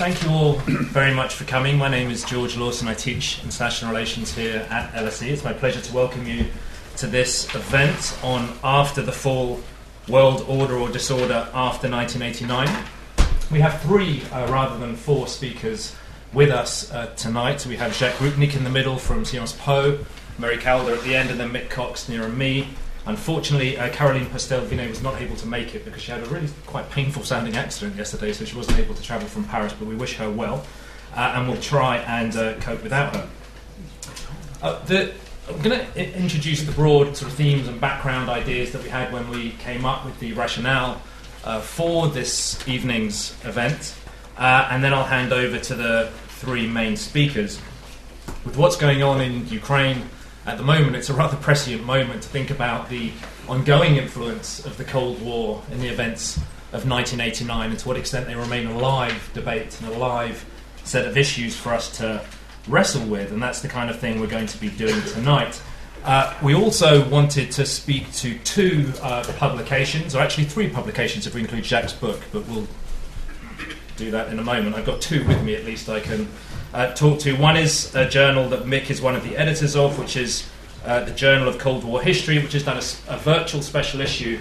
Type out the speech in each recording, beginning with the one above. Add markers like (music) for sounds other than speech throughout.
thank you all very much for coming. My name is George Lawson. I teach international relations here at LSE. It's my pleasure to welcome you to this event on After the Fall World Order or Disorder After 1989. We have three uh, rather than four speakers with us uh, tonight. We have Jacques Rupnik in the middle from Sciences Po, Mary Kaldor at the end, and then Mick Cox near me. Unfortunately, uh, Caroline Postel-Vinay was not able to make it because she had a really quite painful sounding accident yesterday, so she wasn't able to travel from Paris, but we wish her well, uh, and we'll try and uh, cope without her. Uh, the, I'm going to introduce the broad sort of themes and background ideas that we had when we came up with the rationale uh, for this evening's event, uh, and then I'll hand over to the three main speakers. With what's going on in Ukraine, at the moment, it's a rather prescient moment to think about the ongoing influence of the Cold War in the events of 1989 and to what extent they remain a live debate and a live set of issues for us to wrestle with. And that's the kind of thing we're going to be doing tonight. Uh, we also wanted to speak to two uh, publications, or actually three publications if we include Jack's book, but we'll do that in a moment. I've got two with me at least I can uh, talk to. One is a journal that Mick is one of the editors of, which is uh, the Journal of Cold War History, which has done a, a virtual special issue,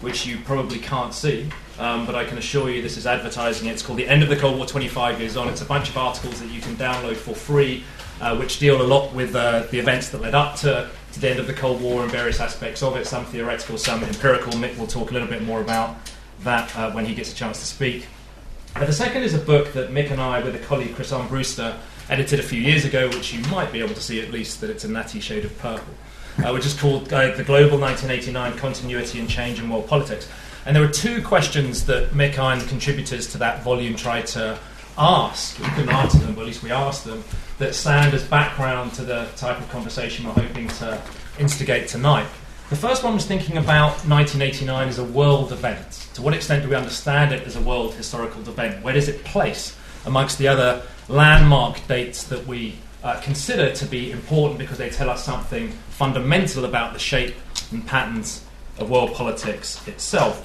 which you probably can't see, um, but I can assure you this is advertising. It's called The End of the Cold War 25 Years On. It's a bunch of articles that you can download for free, uh, which deal a lot with uh, the events that led up to, to the end of the Cold War and various aspects of it, some theoretical, some empirical. Mick will talk a little bit more about that uh, when he gets a chance to speak. Uh, the second is a book that Mick and I, with a colleague, Chris Armbruster, edited a few years ago, which you might be able to see at least that it's a natty shade of purple, uh, which is called uh, The Global 1989 Continuity and Change in World Politics. And there were two questions that Mick and contributors to that volume tried to ask. We couldn't answer them, but at least we asked them, that stand as background to the type of conversation we're hoping to instigate tonight. The first one was thinking about 1989 as a world event to what extent do we understand it as a world historical event? Where does it place amongst the other landmark dates that we uh, consider to be important because they tell us something fundamental about the shape and patterns of world politics itself?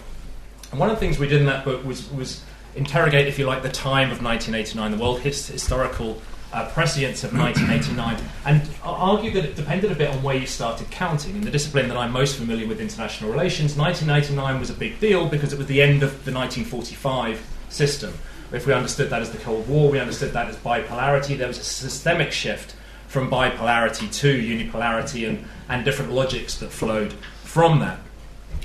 And one of the things we did in that book was, was interrogate, if you like, the time of 1989, the world his- historical uh, prescience of 1989, and argue that it depended a bit on where you started counting. In the discipline that I'm most familiar with, international relations, 1989 was a big deal because it was the end of the 1945 system. If we understood that as the Cold War, we understood that as bipolarity. There was a systemic shift from bipolarity to unipolarity and, and different logics that flowed from that.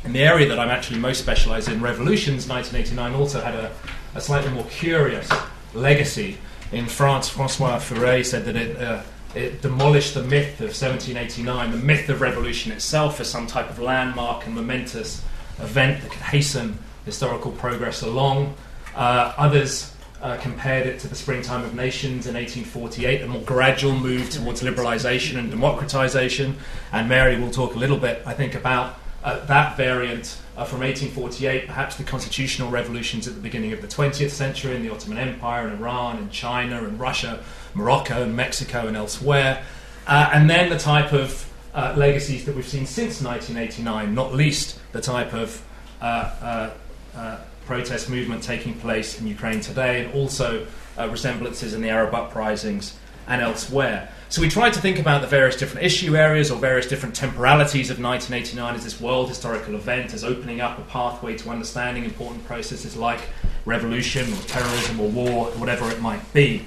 In the area that I'm actually most specialised in, revolutions, 1989 also had a, a slightly more curious legacy in France, Francois Furet said that it, uh, it demolished the myth of 1789, the myth of revolution itself as some type of landmark and momentous event that could hasten historical progress along. Uh, others uh, compared it to the springtime of nations in 1848, a more gradual move towards liberalisation and democratisation. And Mary will talk a little bit, I think, about uh, that variant uh, from 1848, perhaps the constitutional revolutions at the beginning of the 20th century in the Ottoman Empire and Iran and China and Russia, Morocco and Mexico and elsewhere, uh, and then the type of uh, legacies that we've seen since 1989, not least the type of uh, uh, uh, protest movement taking place in Ukraine today, and also resemblances in the Arab uprisings and elsewhere. So we tried to think about the various different issue areas or various different temporalities of 1989 as this world historical event, as opening up a pathway to understanding important processes like revolution or terrorism or war, whatever it might be.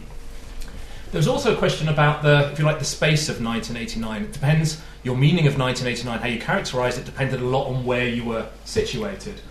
There's also a question about the, if you like, the space of 1989. It depends, your meaning of 1989, how you characterize it, depended a lot on where you were situated.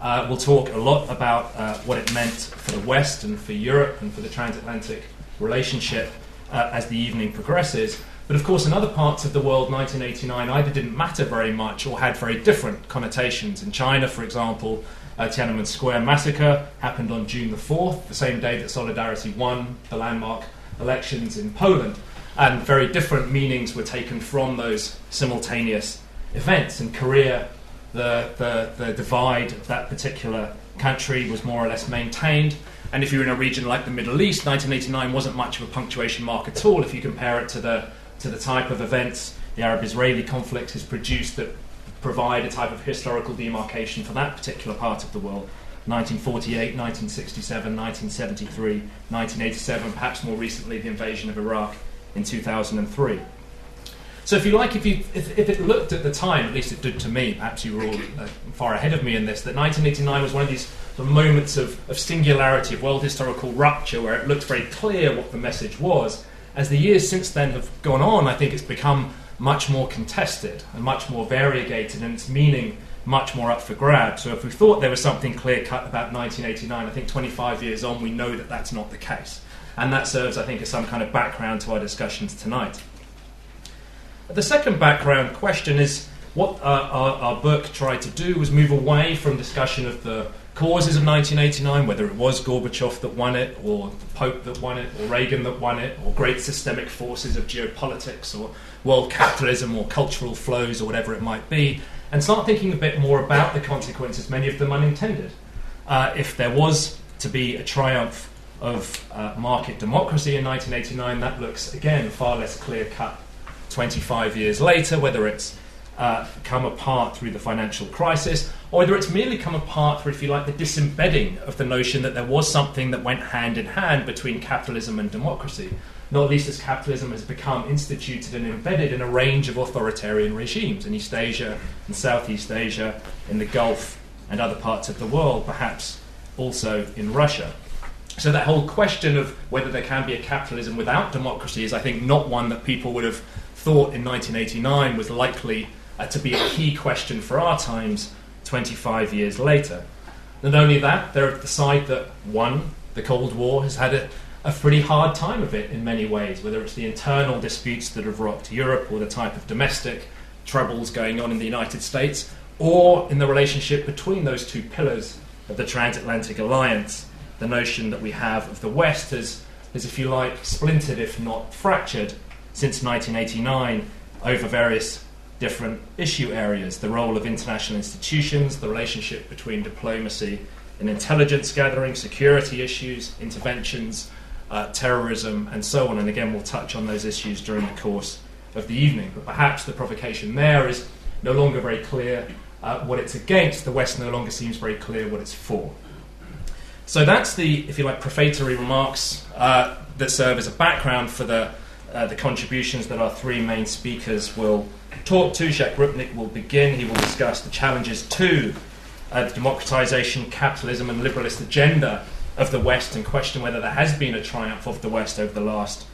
Uh, we'll talk a lot about uh, what it meant for the West and for Europe and for the transatlantic relationship uh, as the evening progresses. But of course, in other parts of the world, 1989 either didn't matter very much or had very different connotations. In China, for example, uh, Tiananmen Square massacre happened on June the 4th, the same day that Solidarity won the landmark elections in Poland. And very different meanings were taken from those simultaneous events. In Korea, the, the, the divide of that particular country was more or less maintained. And if you're in a region like the Middle East, 1989 wasn't much of a punctuation mark at all if you compare it to the, to the type of events the Arab Israeli conflict has produced that provide a type of historical demarcation for that particular part of the world 1948, 1967, 1973, 1987, perhaps more recently the invasion of Iraq in 2003. So, if you like, if, you, if, if, it looked at the time, at least it did to me, perhaps you were all uh, far ahead of me in this, that 1989 was one of these sort of moments of, of singularity, of world historical rupture, where it looked very clear what the message was. As the years since then have gone on, I think it's become much more contested and much more variegated, and its meaning much more up for grabs. So, if we thought there was something clear cut about 1989, I think 25 years on, we know that that's not the case. And that serves, I think, as some kind of background to our discussions tonight. The second background question is what our, our, our, book tried to do was move away from discussion of the causes of 1989, whether it was Gorbachev that won it, or the Pope that won it, or Reagan that won it, or great systemic forces of geopolitics, or world capitalism, or cultural flows, or whatever it might be, and start thinking a bit more about the consequences, many of them unintended. Uh, if there was to be a triumph of uh, market democracy in 1989, that looks, again, far less clear cut 25 years later, whether it's uh, come apart through the financial crisis, or whether it's merely come apart through, if you like, the disembedding of the notion that there was something that went hand in hand between capitalism and democracy, not least as capitalism has become instituted and embedded in a range of authoritarian regimes in East Asia and Southeast Asia, in the Gulf and other parts of the world, perhaps also in Russia. So that whole question of whether there can be a capitalism without democracy is, I think, not one that people would have thought in 1989 was likely uh, to be a key question for our times 25 years later. Not only that, they're at the side that, one, the Cold War has had a, a pretty hard time of it in many ways, whether it's the internal disputes that have rocked Europe or the type of domestic troubles going on in the United States, or in the relationship between those two pillars of the transatlantic alliance, the notion that we have of the West as, as if you like, splintered, if not fractured, since 1989 over various different issue areas the role of international institutions, the relationship between diplomacy and intelligence gathering, security issues, interventions, uh, terrorism, and so on. And again, we'll touch on those issues during the course of the evening. But perhaps the provocation there is no longer very clear uh, what it's against, the West no longer seems very clear what it's for. So that's the, if you like, prefatory remarks uh, that serve as a background for the uh, the contributions that our three main speakers will talk to. Jacques Rupnik will begin. He will discuss the challenges to uh, the democratization, capitalism, and liberalist agenda of the West and question whether there has been a triumph of the West over the last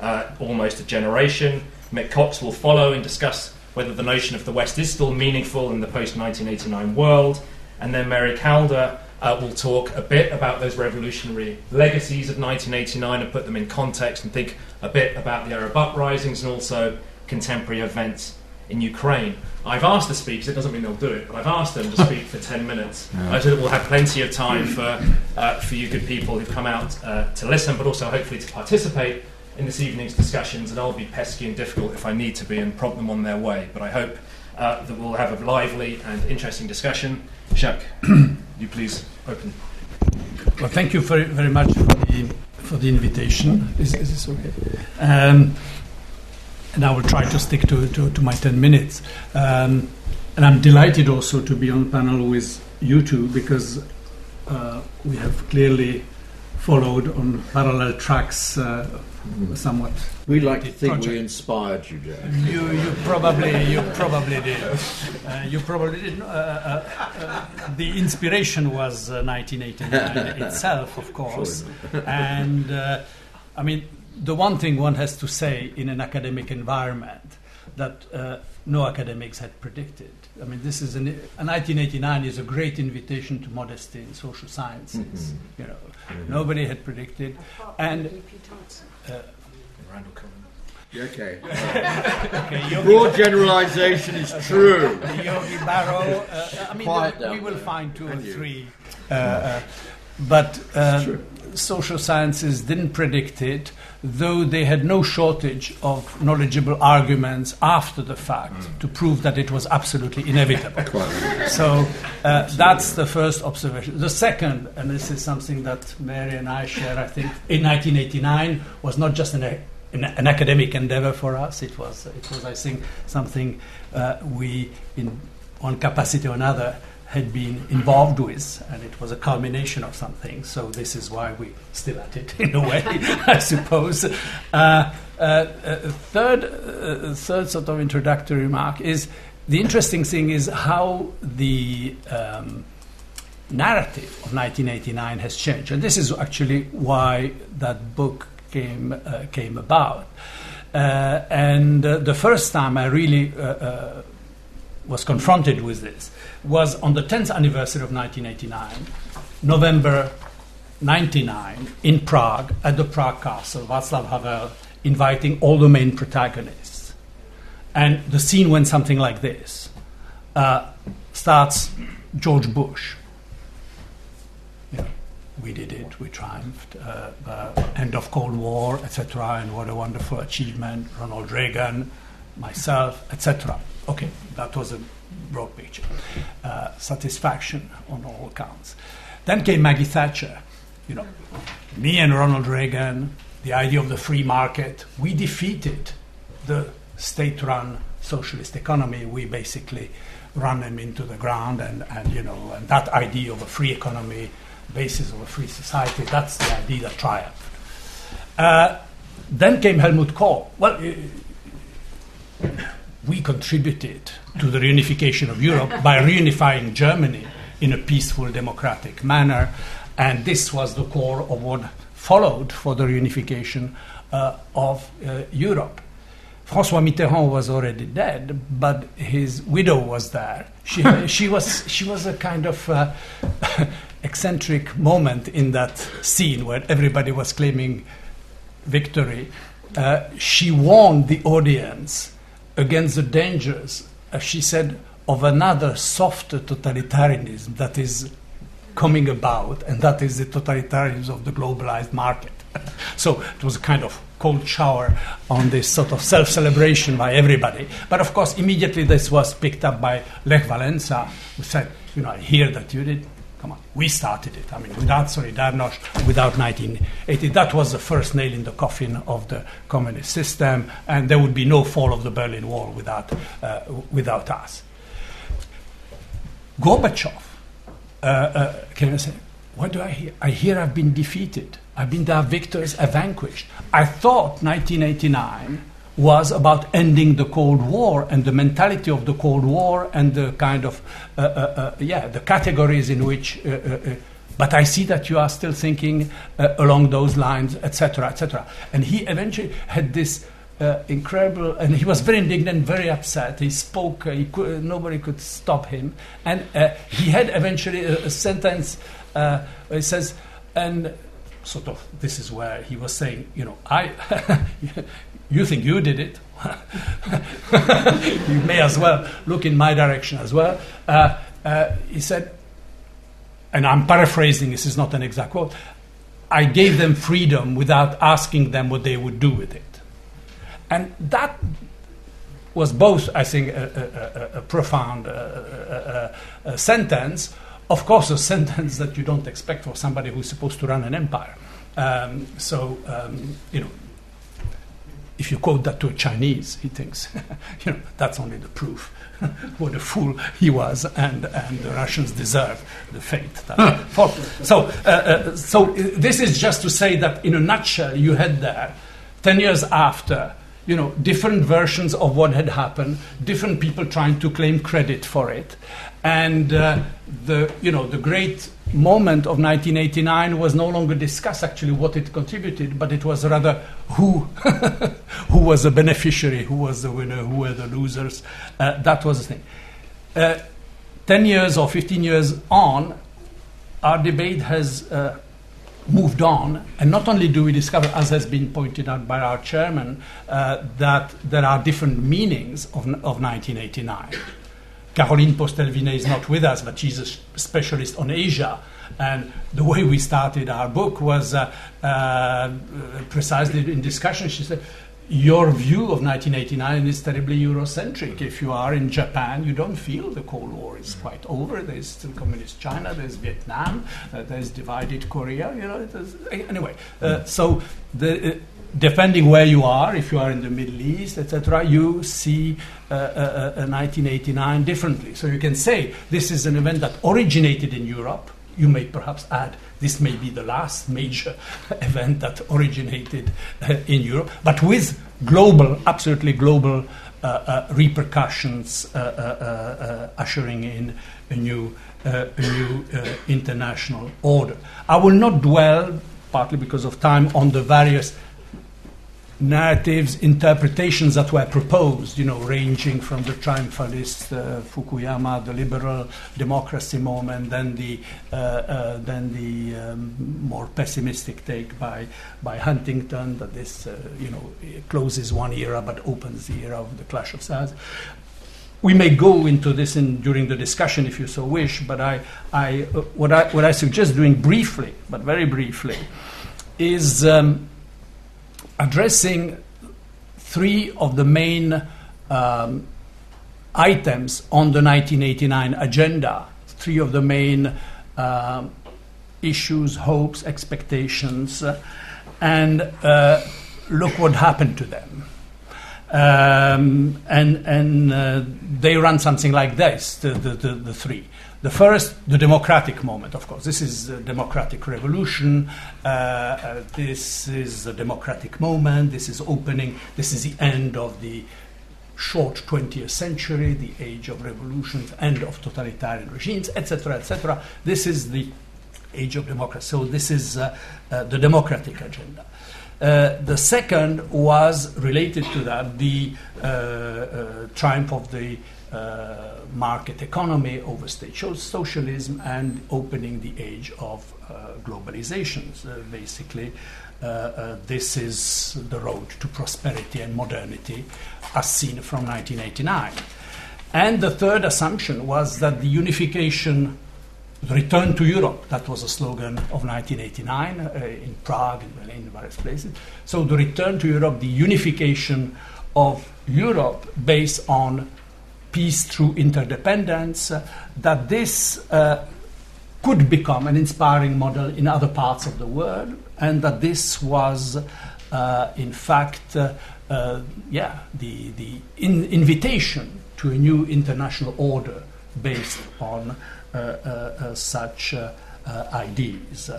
uh, almost a generation. Mick Cox will follow and discuss whether the notion of the West is still meaningful in the post 1989 world. And then Mary Kaldor uh, we'll talk a bit about those revolutionary legacies of 1989 and put them in context and think a bit about the Arab uprisings and also contemporary events in Ukraine. I've asked the speakers, it doesn't mean they'll do it, but I've asked them to (laughs) speak for 10 minutes. Yeah. So that we'll have plenty of time for, uh, for you good people who've come out uh, to listen, but also hopefully to participate in this evening's discussions. And I'll be pesky and difficult if I need to be and prompt them on their way. But I hope uh, that we'll have a lively and interesting discussion. Jacques, (clears throat) you please open. Well, thank you very, very much for the, for the invitation. Is, is this okay? Um, and I will try to stick to, to, to my 10 minutes. Um, and I'm delighted also to be on panel with you two because uh, we have clearly followed on parallel tracks uh, somewhat. We like to think project. we inspired you, Jack. You, you probably, you probably did. Uh, you probably did. Uh, uh, uh the inspiration was 1989 uh, (laughs) itself, of course, and I mean the one thing one has to say in an academic environment that no academics had predicted. I mean, this is an, 1989 is a great invitation to modesty in social sciences. Mm-hmm. You know, mm-hmm. nobody had predicted, and uh, Randall Okay. (laughs) okay Broad generalisation is true. Yogi Barrow. Uh, I mean, we will find two or three. Uh, uh, but uh, social sciences didn't predict it, though they had no shortage of knowledgeable arguments after the fact mm. to prove that it was absolutely inevitable. (laughs) so uh, that's the first observation. The second, and this is something that Mary and I share, I think, in 1989 was not just an, an, an academic endeavor for us. It was, it was I think, something uh, we, in one capacity or another, had been involved with, and it was a culmination of something. So this is why we're still at it (laughs) in a way, (laughs) I suppose. Uh, uh, uh, third, uh, third sort of introductory remark is the interesting thing is how the um, narrative of 1989 has changed, and this is actually why that book came uh, came about. Uh, and the first time I really was confronted with this was on the 10th anniversary of 1989, November 99, in Prague, at the Prague Castle, Václav Havel inviting all the main protagonists. And the scene went something like this uh, starts George Bush. We did it, we triumphed, uh, uh, end of Cold War, etc., and what a wonderful achievement, Ronald Reagan, myself, etc. Okay, that was a broad picture. Uh, satisfaction on all counts. Then came Maggie Thatcher. You know, me and Ronald Reagan, the idea of the free market. We defeated the state-run socialist economy. We basically run them into the ground, and, and you know, and that idea of a free economy, basis of a free society, that's the idea that triumphed. Uh, then came Helmut Kohl. Well, we contributed to the reunification of Europe by reunifying Germany in a peaceful, democratic manner. And this was the core of what followed for the reunification uh, of uh, Europe. Francois Mitterrand was already dead, but his widow was there. She, (laughs) she, was, she was a kind of uh, (laughs) eccentric moment in that scene where everybody was claiming victory. Uh, she warned the audience against the dangers, as she said, of another softer totalitarianism that is coming about, and that is the totalitarianism of the globalized market. (laughs) so it was a kind of cold shower on this sort of self celebration by everybody. But of course, immediately this was picked up by Lech Walesa, who said, You know, I hear that you did Come on, we started it. I mean, without Solidarność, without 1980, that was the first nail in the coffin of the communist system, and there would be no fall of the Berlin Wall without, uh, without us. Gorbachev, uh, uh, can I say, what do I hear? I hear I've been defeated. I've been the victors, I've vanquished. I thought 1989 was about ending the Cold War and the mentality of the Cold War and the kind of, uh, uh, uh, yeah, the categories in which. Uh, uh, uh, but I see that you are still thinking along those lines, etc., etc. And he eventually had this incredible, and he was very indignant, very upset. He spoke, he could, nobody could stop him. And he had eventually a, a sentence, he says, and sort of this is where he was saying, you know, I, (laughs) you think you did it. (laughs) you may as well look in my direction as well. Uh, uh, he said, and I'm paraphrasing, this is not an exact quote I gave them freedom without asking them what they would do with it. And that was both, I think, a, a, a, a profound uh, uh sentence. Of course, a sentence that you don't expect for somebody who's supposed to run an empire. Um, so, um, you know, if you quote that to a Chinese, he thinks, (laughs) you know, that's only the proof. (laughs) What a fool he was, and, and the Russians deserve the fate that followed. So, uh, uh, so uh, this is just to say that in a nutshell, you had there, 10 years after, you know, different versions of what had happened, different people trying to claim credit for it, and uh, the, you know, the great moment of 1989 was no longer discussed actually what it contributed, but it was rather who (laughs) who was the beneficiary, who was the winner, who were the losers. Uh, that was the thing. Uh, Ten years or 15 years on, our debate has uh, moved on, and not only do we discover, as has been pointed out by our chairman, uh, that there are different meanings of, of 1989. Caroline Postel-Vinay is not with us, but she's a specialist on Asia. And the way we started our book was uh, uh, precisely in discussion. She said, your view of 1989 is terribly Eurocentric. If you are in Japan, you don't feel the Cold War is quite over. There's still communist China, there's Vietnam, uh, there's divided Korea. You know, anyway. Uh, so the, uh, depending where you are, if you are in the Middle East, etc., you see uh, uh, 1989 differently. So you can say this is an event that originated in Europe. You may perhaps add this may be the last major (laughs) event that originated uh, in Europe, but with global, absolutely global uh, uh, repercussions uh, ushering in a new, a new international order. I will not dwell, partly because of time, on the various narratives, interpretations that were proposed, you know, ranging from the triumphalist uh, Fukuyama, the liberal democracy moment, then the uh, uh, then the um, more pessimistic take by by Huntington that this, uh, you know, closes one era but opens the era of the clash of styles. We may go into this in, during the discussion if you so wish, but I, I, uh, what I what I suggest doing briefly, but very briefly, is. Um, addressing three of the main um, items on the 1989 agenda, three of the main uh, issues, hopes, expectations, uh, and uh, look what happened to them. Um, and and uh, they run something like this, the, the, the, the three. The first, the democratic moment, of course. This is a democratic revolution. Uh, uh, this is a democratic moment. This is opening. This is the end of the short 20th century, the age of revolutions, end of totalitarian regimes, etc., etc. This is the age of democracy. So this is uh, uh, the democratic agenda. Uh, the second was related to that, the uh, uh, triumph of the uh, market economy over state socialism and opening the age of uh, globalization. Uh, basically, uh, uh, this is the road to prosperity and modernity as seen from 1989. And the third assumption was that the unification, the return to Europe, that was a slogan of 1989 uh, in Prague, Berlin, in various places. So the return to Europe, the unification of Europe based on peace through interdependence, uh, that this uh, could become an inspiring model in other parts of the world, and that this was, uh, in fact, uh, uh, yeah, the, the in invitation to a new international order based on uh, such ideas.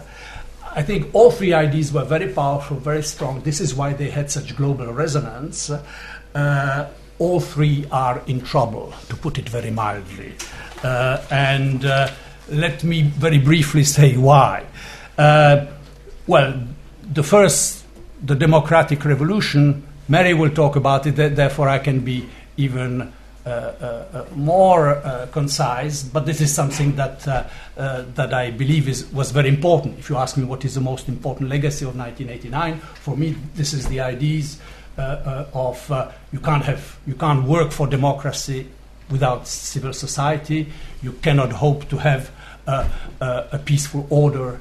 I think all three ideas were very powerful, very strong. This is why they had such global resonance. Uh, all three are in trouble, to put it very mildly. Uh, and uh, let me very briefly say why. Uh, well, the first, the democratic revolution, Mary will talk about it, therefore I can be even uh, uh, uh, more concise, but this is something that, that I believe is, was very important. If you ask me what is the most important legacy of 1989, for me, this is the ideas of uh, you can't have you can't work for democracy without civil society. You cannot hope to have a peaceful order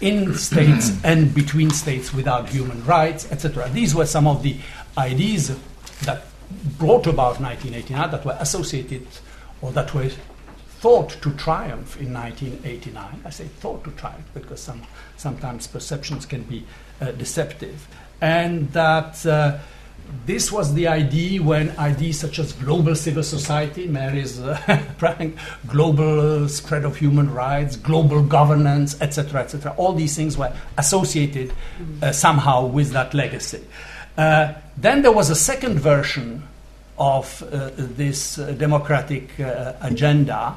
in (clears throat) states and between states without human rights, etc. These were some of the ideas that brought about 1989 that were associated or that were thought to triumph in 1989. I say thought to triumph because some, sometimes perceptions can be uh, deceptive and that uh, this was the idea when ideas such as global civil society, Mary's uh, (laughs) global spread of human rights, global governance, etc., etc., all these things were associated uh, somehow with that legacy. Uh, then there was a second version of uh, this uh, democratic uh, agenda,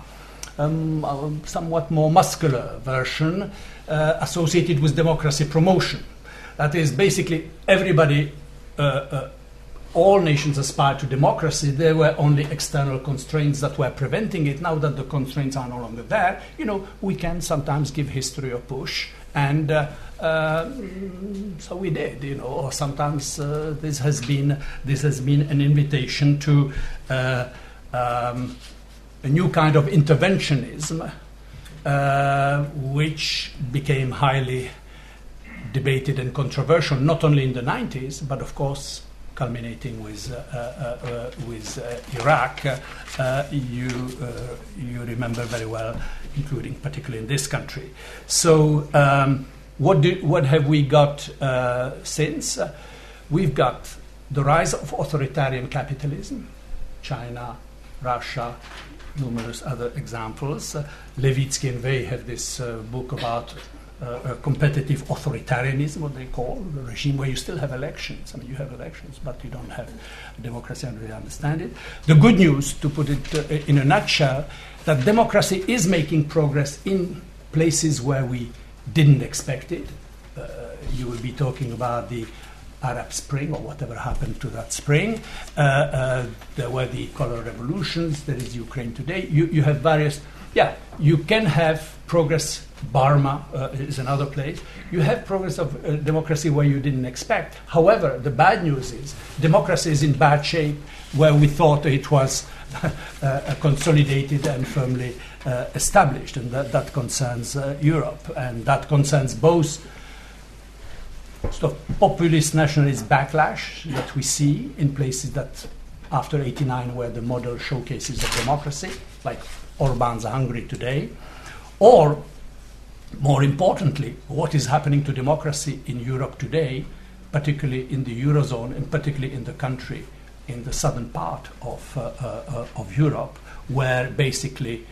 um, somewhat more muscular version associated with democracy promotion. That is basically everybody, uh, uh, all nations aspire to democracy. There were only external constraints that were preventing it. Now that the constraints are no longer there, you know, we can sometimes give history a push. And uh, uh, so we did, you know. Or sometimes uh, this has been this has been an invitation to uh, um, a new kind of interventionism, which became highly debated and controversial, not only in the 90s, but of course culminating with, uh, uh, uh, with Iraq. You, you remember very well, including particularly in this country. So, um, what, do, what have we got since? We've got the rise of authoritarian capitalism, China, Russia, numerous other examples. Levitsky and Way have this uh, book about uh, competitive authoritarianism, what they call the regime where you still have elections. I mean, you have elections, but you don't have democracy and really understand it. The good news, to put it uh, in a nutshell, that democracy is making progress in places where we didn't expect it. Uh, you will be talking about the Arab Spring or whatever happened to that spring. Uh, uh, there were the color revolutions. There is Ukraine today. You, you have various. Yeah, you can have progress. Burma uh, is another place. You have progress of uh, democracy where you didn't expect. However, the bad news is democracy is in bad shape where we thought it was (laughs) uh, consolidated and firmly uh, established, and that, that concerns Europe, and that concerns both sort of populist nationalist backlash that we see in places that after 89 were the model showcases of democracy, like Orban's Hungary today, or more importantly, what is happening to democracy in Europe today, particularly in the Eurozone and particularly in the country in the southern part of, uh, uh, of Europe, where basically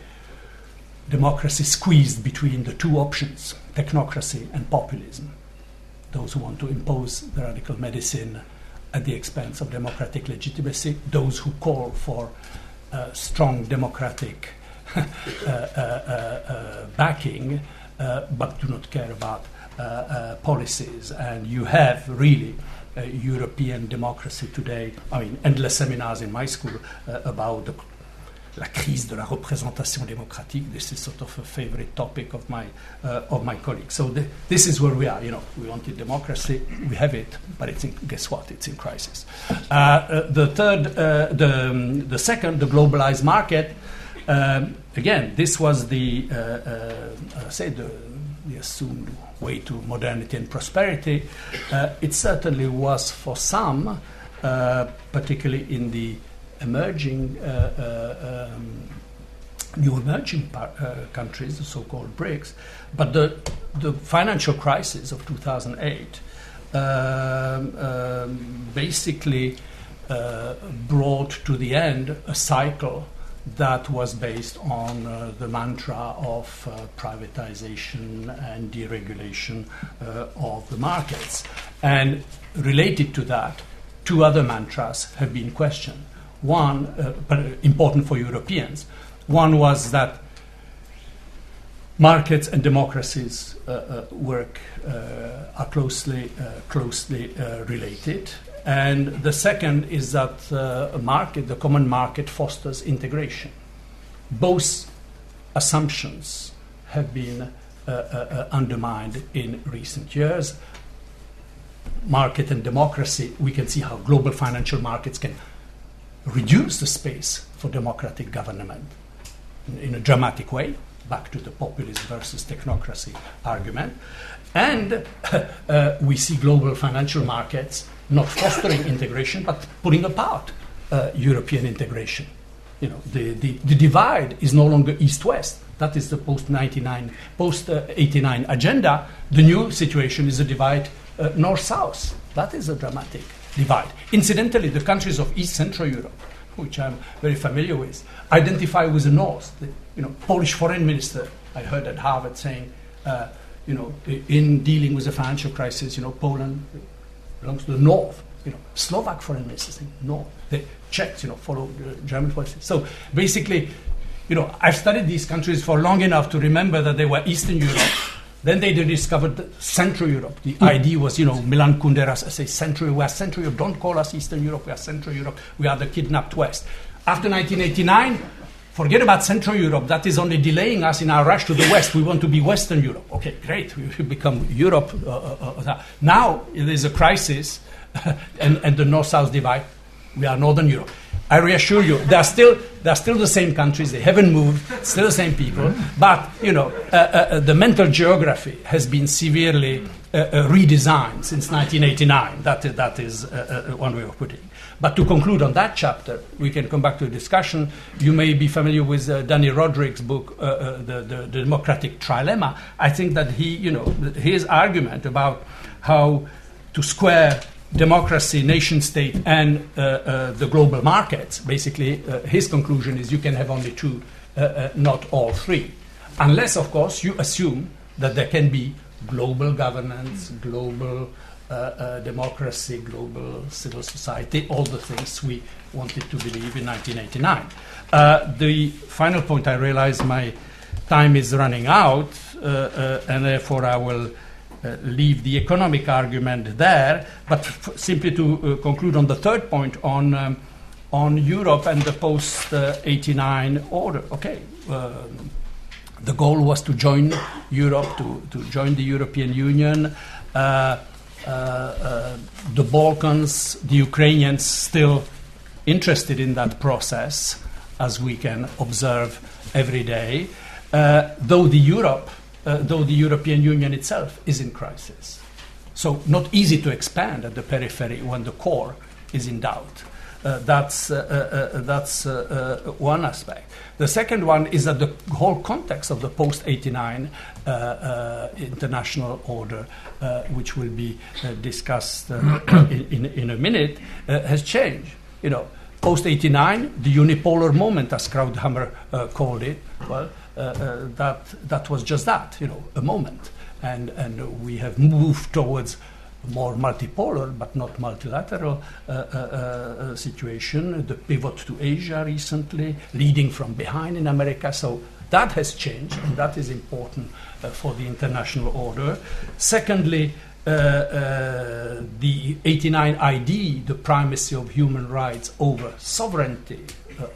democracy squeezed between the two options, technocracy and populism. Those who want to impose the radical medicine at the expense of democratic legitimacy, those who call for uh, strong democratic backing, uh, but do not care about policies. And you have really European democracy today. I mean, endless seminars in my school about the la crise de la représentation démocratique. This is sort of a favorite topic of my uh, of my colleagues. So the, this is where we are. You know, we wanted democracy, we have it, but it's in, guess what? It's in crisis. Uh, uh, the third, uh, the um, the second, the globalized market. Um, again, this was the uh, uh, say the, the assumed way to modernity and prosperity. it certainly was for some, particularly in the emerging uh, uh, um, new emerging par- uh, countries, the so-called BRICS. But the the financial crisis of 2008 um, um, basically uh, brought to the end a cycle that was based on uh, the mantra of uh, privatization and deregulation of the markets. And related to that, two other mantras have been questioned. One, uh, but important for Europeans, one was that markets and democracies uh, uh, work uh, are closely uh, closely uh, related, and the second is that a market, the common market, fosters integration. Both assumptions have been uh, uh, undermined in recent years. Market and democracy, we can see how global financial markets can reduce the space for democratic government in, in a dramatic way, back to the populist versus technocracy argument. And (laughs) uh, we see global financial markets not fostering integration, but putting apart uh, European integration. You know, the, the, the divide is no longer east-west. That is the post-99, post-89 agenda. The new situation is a divide uh, north-south. That is a dramatic divide. Incidentally, the countries of East Central Europe, which I'm very familiar with, identify with the North. The you know, Polish foreign minister, I heard at Harvard saying, uh, you know, in dealing with the financial crisis, you know, Poland belongs to the North. You know, Slovak foreign minister saying no. The Czechs, you know, follow the German policy. So basically, you know, I've studied these countries for long enough to remember that they were Eastern Europe (coughs) then they discovered Central Europe. The hmm. idea was, you know, Milan Kundera's say Central, we are Central Europe. Don't call us Eastern Europe. We are Central Europe. We are the kidnapped West. After 1989, forget about Central Europe. That is only delaying us in our rush to the West. We want to be Western Europe. Okay, great. We should become Europe. Uh, uh, uh, now there is a crisis (laughs) and, and the North-South divide. We are Northern Europe. I reassure you, they are still they are still the same countries. They haven't moved. Still the same people. But you know, uh, uh, uh the mental geography has been severely uh, uh redesigned since 1989. That is, that is uh, one way of putting. it. But to conclude on that chapter, we can come back to a discussion. You may be familiar with uh, Dani Rodrik's book, uh, uh, the, the, the, Democratic Trilemma. I think that he, you know, his argument about how to square democracy, nation state, and uh, uh, the global markets, basically, uh, his conclusion is you can have only two, not all three. Unless, of course, you assume that there can be global governance, global democracy, global civil society, all the things we wanted to believe in 1989. Uh, the final point, I realize my time is running out, and therefore I will. Uh, leave the economic argument there, but f- simply to uh, conclude on the third point on um, on Europe and the post uh, 89 order. Okay, um, the goal was to join Europe, to, to join the European Union. Uh, uh, the Balkans, the Ukrainians still interested in that process, as we can observe every day, uh, though the Europe, though the European Union itself is in crisis. So not easy to expand at the periphery when the core is in doubt. Uh, that's uh, uh, that's one aspect. The second one is that the whole context of the post 89 international order uh, which will be uh, discussed uh, (coughs) in, in, in, a minute, has changed. You know, post 89, the unipolar moment, as Krauthammer called it, well, that, that was just that, you know, a moment. And, and we have moved towards more multipolar but not multilateral uh, uh, uh, situation. The pivot to Asia recently, leading from behind in America. So that has changed, and that is important uh, for the international order. Secondly, uh, uh, the 89 ID, the primacy of human rights over sovereignty,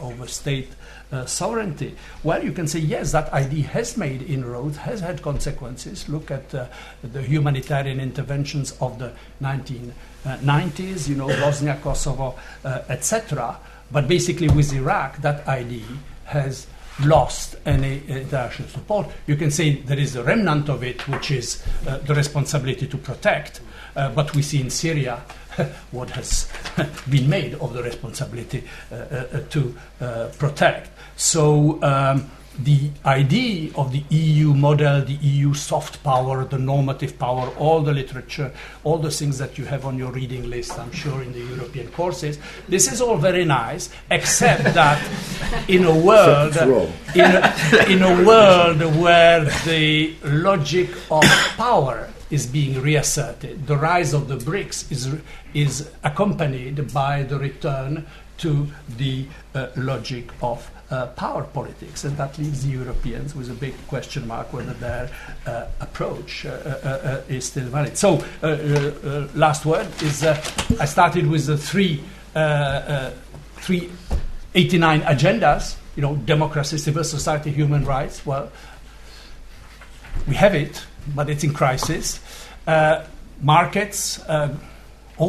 over state uh, sovereignty. Well, you can say, yes, that ID has made inroads, has had consequences. Look at uh, the humanitarian interventions of the 1990s, you know, (coughs) Bosnia, Kosovo, uh, etc. But basically, with Iraq, that ID has lost any international support. You can say there is a remnant of it, which is uh, the responsibility to protect. Uh, but we see in Syria (laughs) what has (laughs) been made of the responsibility uh, uh to uh, protect. So um, the idea of the EU model, the EU soft power, the normative power, all the literature, all the things that you have on your reading list, I'm sure, in the European courses, this is all very nice, except (laughs) that in a world, in a, in a world where the logic of power is being reasserted, the rise of the BRICS is, is accompanied by the return to the uh, logic of uh, power politics, and that leaves the Europeans with a big question mark whether their uh, approach uh, uh, uh is still valid. So, last word is I started with the three, three 89 agendas, you know, democracy, civil society, human rights. Well, we have it, but it's in crisis. markets,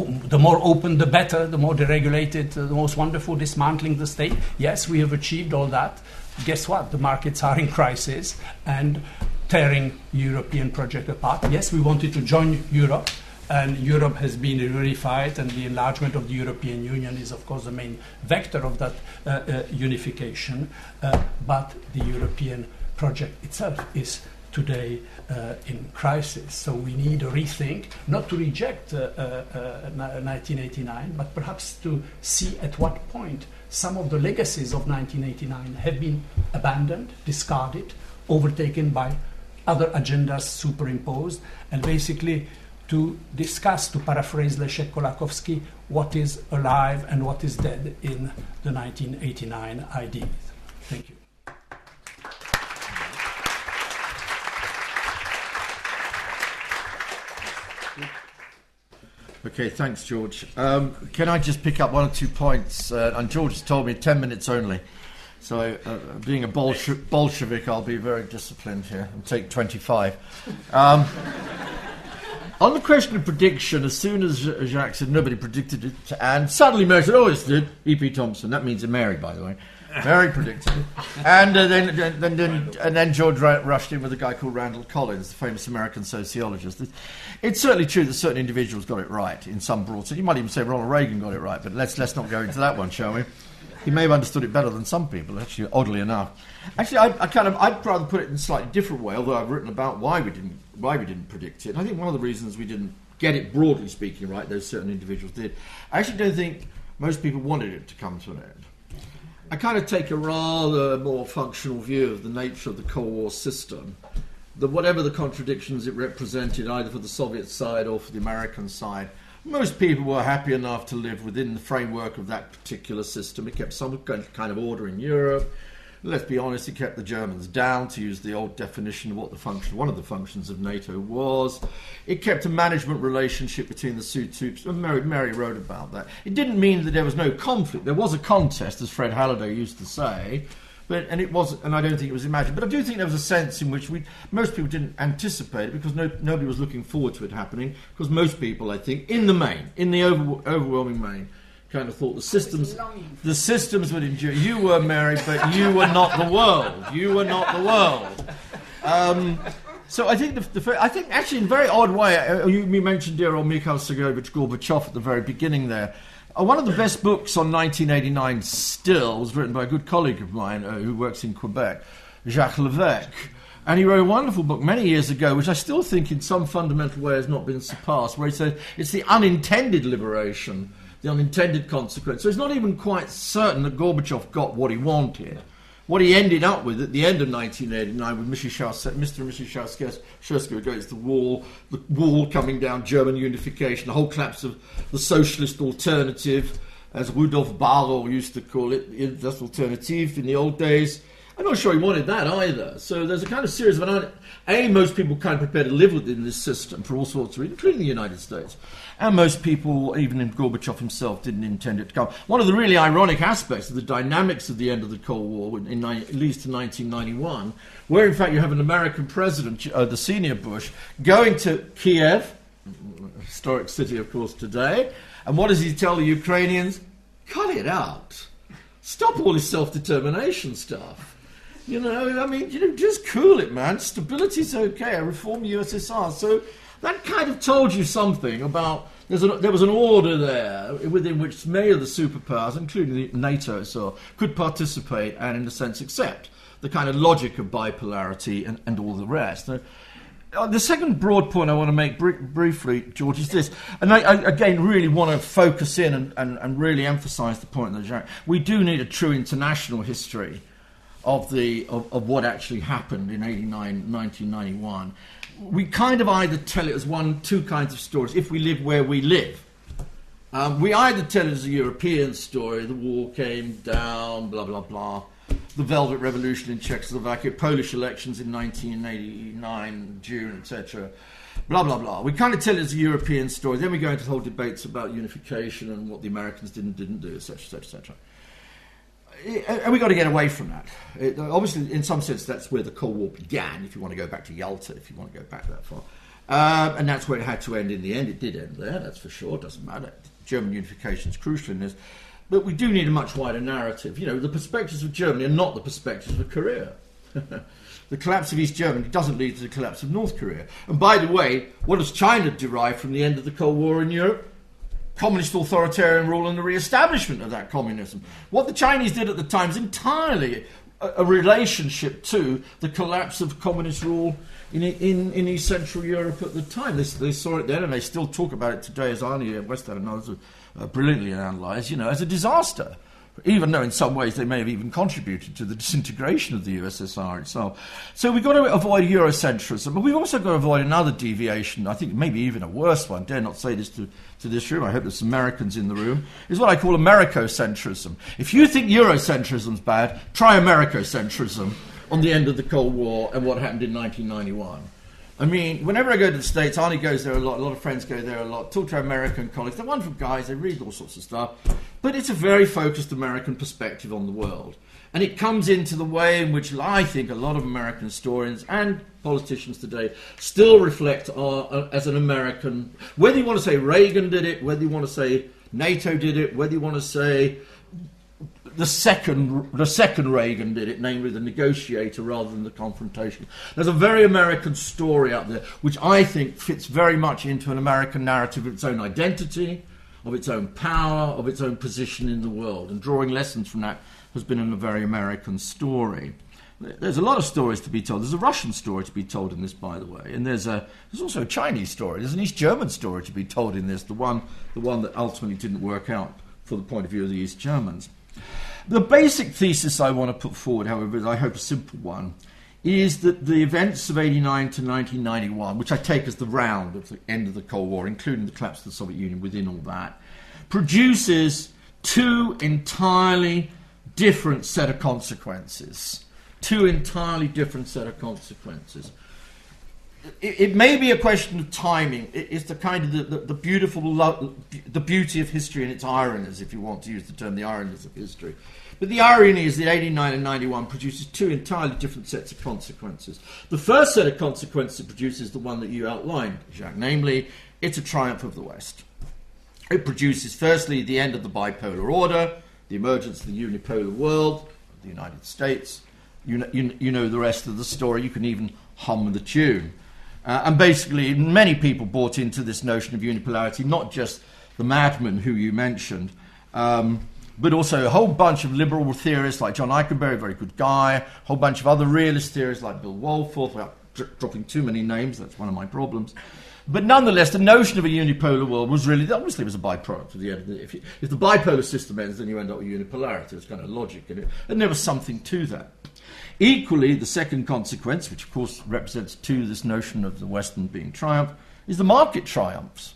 the more open, the better, the more deregulated, uh, the most wonderful, dismantling the state. Yes, we have achieved all that. Guess what? The markets are in crisis and tearing European project apart. Yes, we wanted to join Europe, and Europe has been unified, and the enlargement of the European Union is, of course, the main vector of that uh, uh, unification. Uh, but the European project itself is today uh, in crisis. So we need a rethink, not to reject uh, uh, 1989, uh, but perhaps to see at what point some of the legacies of 1989 have been abandoned, discarded, overtaken by other agendas superimposed, and basically to discuss, to paraphrase Leszek Kolakowski, what is alive and what is dead in the 1989 ideas. Thank you. Okay, thanks, George. Um, can I just pick up one or two points? Uh, and George has told me 10 minutes only. So, uh, being a Bolshe- Bolshevik, I'll be very disciplined here and take 25. Um, on the question of prediction, as soon as Jacques said nobody predicted it, and suddenly Mary said, "Oh, it's did." E.P. Thompson. That means a Mary, by the way. Very predictable. and uh, then, then, then, and then George rushed in with a guy called Randall Collins, the famous American sociologist. It's certainly true that certain individuals got it right in some broad sense. You might even say Ronald Reagan got it right, but let's let's not go into that one, shall we? He may have understood it better than some people, actually, oddly enough. Actually, I, I kind of I'd rather put it in a slightly different way, although I've written about why we didn't why we didn't predict it. I think one of the reasons we didn't get it broadly speaking right, those certain individuals did. I actually don't think most people wanted it to come to an end. I kind of take a rather more functional view of the nature of the Cold War system. That whatever the contradictions it represented, either for the Soviet side or for the American side, most people were happy enough to live within the framework of that particular system. It kept some kind of order in Europe let's be honest, it kept the Germans down, to use the old definition of what the function, one of the functions of NATO was. It kept a management relationship between the two troops. Mary, Mary wrote about that. It didn't mean that there was no conflict. There was a contest, as Fred Halliday used to say. But, and it was, and I don't think it was imagined. But I do think there was a sense in which we, most people didn't anticipate it because no, nobody was looking forward to it happening. Because most people, I think, in the main, in the over, overwhelming main, kind of thought the systems the systems would endure. You were married, but you were not the world. You were not the world. Um, so I think the, the, I think actually in a very odd way. Uh, you, you, mentioned dear old Mikhail Sergeyevich Gorbachev at the very beginning there. Uh, one of the best books on 1989 still was written by a good colleague of mine uh, who works in Quebec, Jacques Levesque. And he wrote a wonderful book many years ago, which I still think in some fundamental way has not been surpassed, where he said it's the unintended liberation the unintended consequence. So it's not even quite certain that Gorbachev got what he wanted. What he ended up with at the end of 1989 with Mr. and Mrs. Against the wall, the wall coming down, German unification, the whole collapse of the socialist alternative, as Rudolf Bahro used to call it, das Alternative in the old days. I'm not sure he wanted that either. So there's a kind of series of a most people kind of prepared to live within this system for all sorts of reasons, including the United States. And most people, even in Gorbachev himself, didn't intend it to come. One of the really ironic aspects of the dynamics of the end of the Cold War, in, in at least to 1991, where in fact you have an American president, uh, the senior Bush, going to Kiev, historic city, of course, today, and what does he tell the Ukrainians? Cut it out. Stop all this self determination stuff. You know, I mean, you know, just cool it, man. Stability's okay. I reform USSR. So that kind of told you something about. There was an order there within which many of the superpowers, including NATO, so could participate and, in a sense, accept the kind of logic of bipolarity and, and all the rest. Now, uh, the second broad point I want to make br- briefly, George, is this, and I, I again really want to focus in and, and, and really emphasise the point that Jacques, we do need a true international history of the of, of what actually happened in 89, 1991 we kind of either tell it as one, two kinds of stories. If we live where we live, um, we either tell it as a European story, the war came down, blah, blah, blah, the Velvet Revolution in Czechoslovakia, Polish elections in 1989, June, etc., blah, blah, blah. We kind of tell it as a European story. Then we go into whole debates about unification and what the Americans did and didn't do, etc., etc., etc and we've got to get away from that. It, obviously, in some sense, that's where the Cold War began, if you want to go back to Yalta, if you want to go back that far. Um, and that's where it had to end in the end. It did end there, that's for sure. It doesn't matter. German unification is crucial in this. But we do need a much wider narrative. You know, the perspectives of Germany are not the perspectives of Korea. (laughs) the collapse of East Germany doesn't lead to the collapse of North Korea. And by the way, what does China derive from the end of the Cold War in Europe? Communist authoritarian rule and the re-establishment of that communism. What the Chinese did at the time is entirely a, a relationship to the collapse of communist rule in, in, in East Central Europe at the time. They, they saw it then and they still talk about it today, as Arne Westad and others uh, brilliantly analysed, you know, as a disaster even though in some ways they may have even contributed to the disintegration of the USSR itself. So we've got to avoid Eurocentrism, but we've also got to avoid another deviation, I think maybe even a worse one, dare not say this to, to this room, I hope there's Americans in the room, is what I call Americocentrism. If you think Eurocentrism's bad, try Americocentrism on the end of the Cold War and what happened in 1991. I mean, whenever I go to the States, Arne goes there a lot, a lot of friends go there a lot, talk to American colleagues. They're wonderful guys, they read all sorts of stuff. but it's a very focused American perspective on the world. And it comes into the way in which I think a lot of American historians and politicians today still reflect uh, as an American. Whether you want to say Reagan did it, whether you want to say NATO did it, whether you want to say the second, the second Reagan did it, namely the negotiator rather than the confrontation. There's a very American story out there, which I think fits very much into an American narrative of its own identity, of its own power, of its own position in the world. And drawing lessons from that has been a very American story. There's a lot of stories to be told. There's a Russian story to be told in this, by the way, and there's a there's also a Chinese story. There's an East German story to be told in this. The one the one that ultimately didn't work out for the point of view of the East Germans. The basic thesis I want to put forward, however, is I hope a simple one, is that the events of 89 to 1991, which I take as the round of the end of the Cold War, including the collapse of the Soviet Union within all that, produces two entirely different set of consequences. Two entirely different set of consequences. It, it may be a question of timing. It, it's the kind of the, the, the beautiful, lo- the beauty of history and its ironies, if you want to use the term, the ironies of history. But the irony is that 89 and 91 produces two entirely different sets of consequences. The first set of consequences produces the one that you outlined, Jacques, namely, it's a triumph of the West. It produces, firstly, the end of the bipolar order, the emergence of the unipolar world, the United States. You know, you, you know the rest of the story. You can even hum the tune. Uh, and basically, many people bought into this notion of unipolarity, not just the madman who you mentioned, um, but also a whole bunch of liberal theorists like John Ikenberry, a very good guy, a whole bunch of other realist theorists like Bill Wohlforth, without dropping too many names, that's one of my problems. But nonetheless, the notion of a unipolar world was really, obviously, it was a byproduct of the end. If, you, if the bipolar system ends, then you end up with unipolarity. It's kind of logic in it. And there was something to that. Equally, the second consequence, which of course represents too this notion of the Western being triumph, is the market triumphs.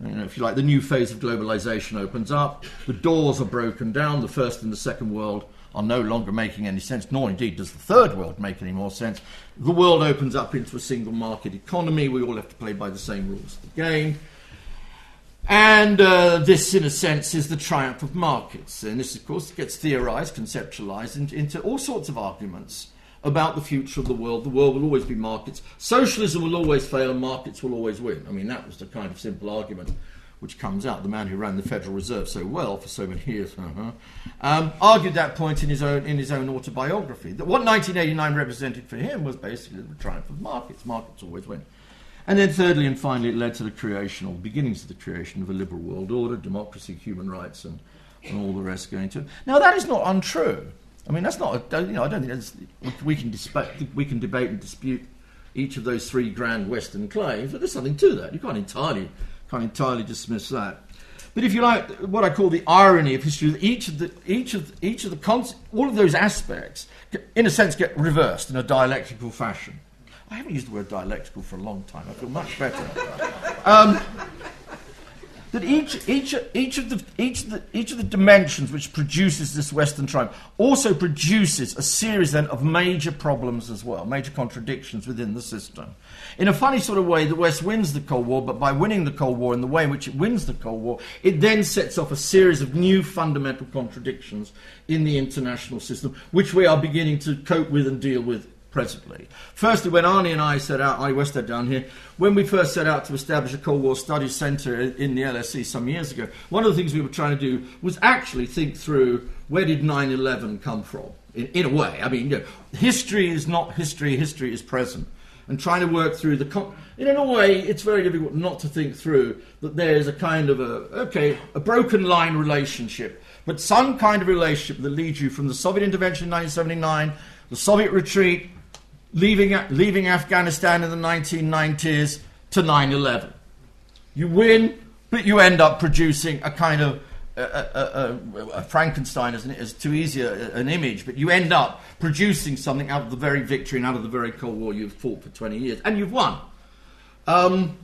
You know, if you like, the new phase of globalization opens up, the doors are broken down, the first and the second world are no longer making any sense, nor indeed does the third world make any more sense. The world opens up into a single market economy. We all have to play by the same rules of the game. And uh, this, in a sense, is the triumph of markets. And this, of course, gets theorized, conceptualized into, all sorts of arguments about the future of the world. The world will always be markets. Socialism will always fail, and markets will always win. I mean, that was the kind of simple argument which comes out. The man who ran the Federal Reserve so well for so many years (laughs) uh-huh, um, argued that point in his own in his own autobiography. That what 1989 represented for him was basically the triumph of markets. Markets always win. And then, thirdly and finally, it led to the creation, or beginnings of the creation of a liberal world order, democracy, human rights, and, and all the rest going to. it. Now, that is not untrue. I mean, that's not. A, you know, I don't think that's, we can disp- we can debate and dispute each of those three grand Western claims, but there's something to that. You can't entirely can't entirely dismiss that. But if you like, what I call the irony of history, each of the each of each of the all of those aspects, in a sense, get reversed in a dialectical fashion. I haven't used the word dialectical for a long time. I feel much better. Um, that each, each, each, of the, each, of the, each of the dimensions which produces this Western triumph also produces a series then of major problems as well, major contradictions within the system. In a funny sort of way, the West wins the Cold War, but by winning the Cold War in the way in which it wins the Cold War, it then sets off a series of new fundamental contradictions in the international system, which we are beginning to cope with and deal with presently. Firstly, when Arne and I set out, I Westad down here, when we first set out to establish a Cold War Studies Centre in the LSE some years ago, one of the things we were trying to do was actually think through where did 9 11 come from, in, in, a way. I mean, you know, history is not history, history is present. And trying to work through the. Con- in a way, it's very difficult not to think through that there's a kind of a, okay, a broken line relationship, but some kind of relationship that leads you from the Soviet intervention in 1979, the Soviet retreat, leaving, leaving Afghanistan in the 1990s to 9 11. You win, but you end up producing a kind of a, a, a, a Frankenstein is, too easy an image, but you end up producing something out of the very victory and out of the very Cold War you've fought for 20 years, and you've won. Um,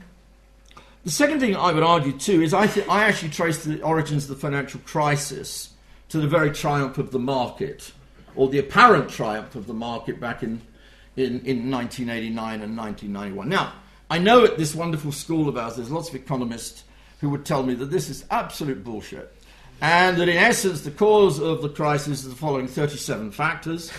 the second thing I would argue too is I, th- I actually trace the origins of the financial crisis to the very triumph of the market, or the apparent triumph of the market back in in, in 1989 and 1991. Now, I know at this wonderful school of ours, there's lots of economists who would tell me that this is absolute bullshit. and that in essence the cause of the crisis is the following 37 factors,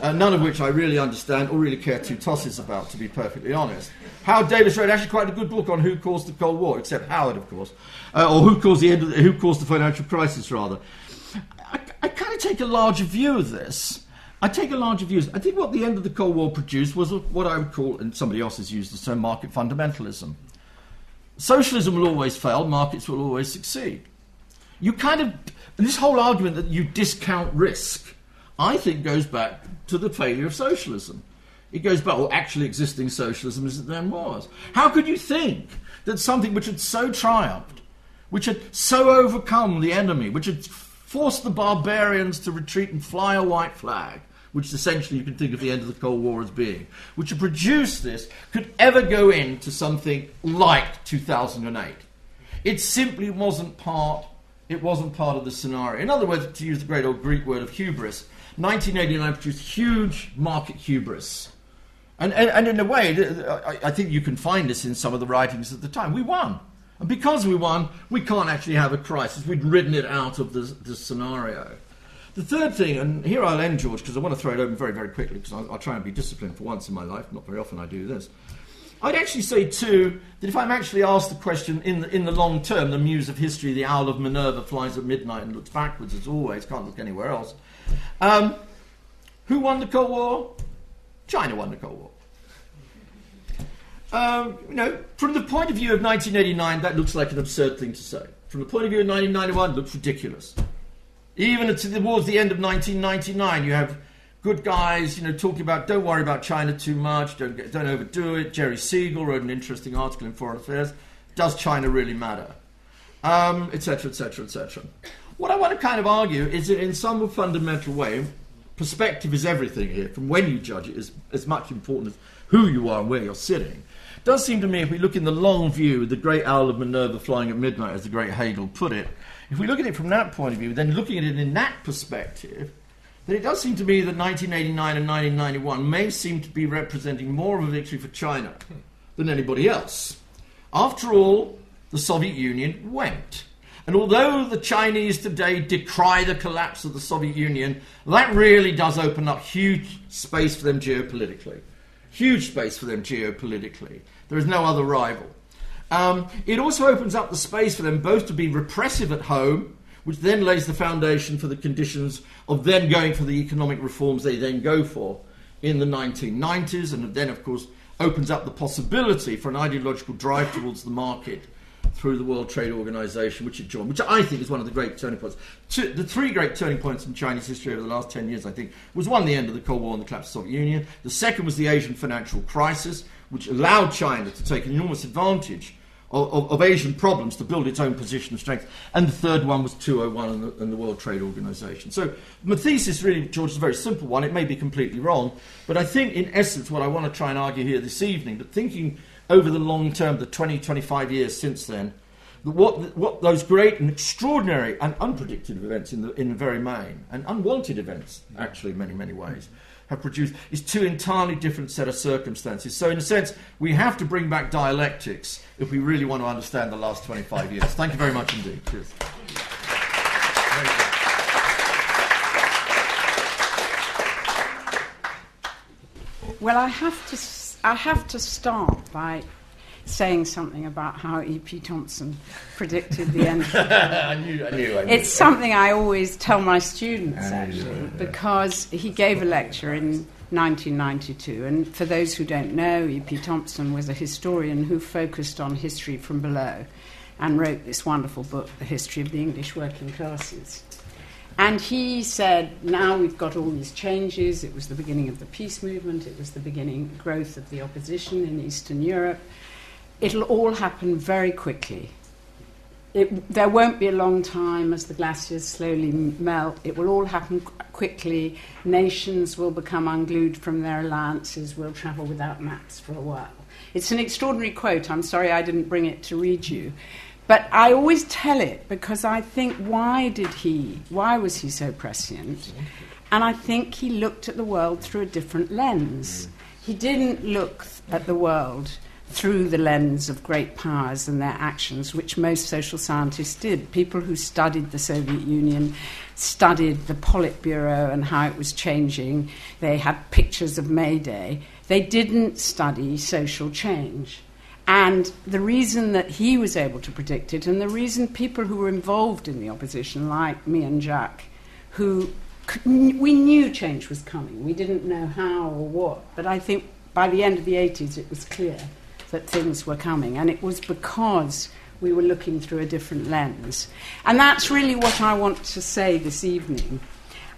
uh, none of which I really understand or really care two tosses about, to be perfectly honest. Howard Davies wrote actually quite a good book on who caused the Cold War, except Howard, of course, uh, or who caused the end, the, who caused the financial crisis, rather. I, I kind of take a larger view of this. I take a larger view. I think what the end of the Cold War produced was what I would call, and somebody else has used the term market fundamentalism. Socialism will always fail, markets will always succeed. You kind of, this whole argument that you discount risk, I think goes back to the failure of socialism. It goes back, well, actually existing socialism as it then was. How could you think that something which had so triumphed, which had so overcome the enemy, which had forced the barbarians to retreat and fly a white flag, which essentially you can think of the end of the Cold War as being, which produced this, could ever go into something like 2008. It simply wasn't part. It wasn't part of the scenario. In other words, to use the great old Greek word of hubris, 1989 produced huge market hubris. And, and, and in a way, I, I think you can find this in some of the writings at the time. We won. And because we won, we can't actually have a crisis. We'd ridden it out of the, the scenario. The third thing, and here I'll end, George, because I want to throw it open very, very quickly, because I'll, I'll, try and be disciplined for once in my life. Not very often I do this. I'd actually say, too, that if I'm actually asked the question in the, in the long term, the muse of history, the owl of Minerva flies at midnight and looks backwards as always, can't look anywhere else. Um, who won the Cold War? China won the Cold War. Um, you know, from the point of view of 1989, that looks like an absurd thing to say. From the point of view of 1991, it looks ridiculous. Even towards the end of 1999, you have good guys, you know, talking about don't worry about China too much, don't get, don't overdo it. Gerry Segal wrote an interesting article in Foreign Affairs. Does China really matter? Etc. Etc. Etc. What I want to kind of argue is that in some fundamental way, perspective is everything here. From when you judge it is as much important as who you are and where you're sitting. It does seem to me, if we look in the long view, the great owl of Minerva flying at midnight, as the great Hegel put it, if we look at it from that point of view, then looking at it in that perspective, then it does seem to me that 1989 and 1991 may seem to be representing more of a victory for China than anybody else. After all, the Soviet Union went. And although the Chinese today decry the collapse of the Soviet Union, that really does open up huge space for them geopolitically. Huge space for them geopolitically. There is no other rival. Um, it also opens up the space for them both to be repressive at home, which then lays the foundation for the conditions of then going for the economic reforms they then go for in the 1990s, and then, of course, opens up the possibility for an ideological drive towards the market through the World Trade Organization, which it joined, which I think is one of the great turning points. Two, the three great turning points in Chinese history over the last 10 years, I think, was one, the end of the Cold War and the collapse of the Soviet Union. The second was the Asian financial crisis, which allowed China to take enormous advantage of, of, Asian problems to build its own position of strength. And the third one was 201 and the, and the, World Trade Organization. So my thesis really, George, is a very simple one. It may be completely wrong, but I think in essence what I want to try and argue here this evening, that thinking over the long term, the 20, 25 years since then, what, what those great and extraordinary and unpredicted events in the, in the very main, and unwanted events, actually, in many, many ways, have produced is two entirely different set of circumstances. So, in a sense, we have to bring back dialectics if we really want to understand the last 25 years. Thank you very much indeed. Cheers. Well, I have to, I have to start by saying something about how E.P. Thompson predicted the end. (laughs) I, knew, I knew, I knew. It's something I always tell my students, actually, because he gave a lecture in 1992. And for those who don't know, E.P. Thompson was a historian who focused on history from below and wrote this wonderful book, The History of the English Working Classes. And he said, now we've got all these changes. It was the beginning of the peace movement, it was the beginning growth of the opposition in Eastern Europe it'll all happen very quickly. It, there won't be a long time as the glaciers slowly melt. It will all happen quickly. Nations will become unglued from their alliances. We'll travel without maps for a while. It's an extraordinary quote. I'm sorry I didn't bring it to read you. But I always tell it because I think, why did he, why was he so prescient? And I think he looked at the world through a different lens. He didn't look at the world through the lens of great powers and their actions, which most social scientists did. People who studied the Soviet Union studied the Politburo and how it was changing. They had pictures of May Day. They didn't study social change. And the reason that he was able to predict it, and the reason people who were involved in the opposition, like me and Jack, who we knew change was coming, we didn't know how or what, but I think by the end of the 80s it was clear that things were coming, and it was because we were looking through a different lens. And that's really what I want to say this evening.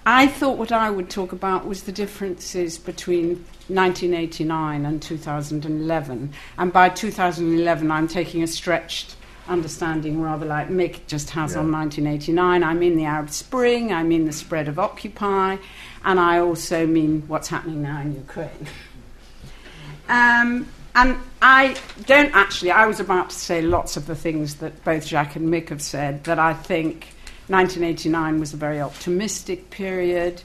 I thought what I would talk about was the differences between 1989 and 2011. And by 2011, I'm taking a stretched understanding, rather like Mick just has yeah. on 1989. I mean the Arab Spring, I mean the spread of Occupy, and I also mean what's happening now in Ukraine. (laughs) Um, and I don't actually, I was about to say lots of the things that both Jacques and Mick have said, that I think 1989 was a very optimistic period.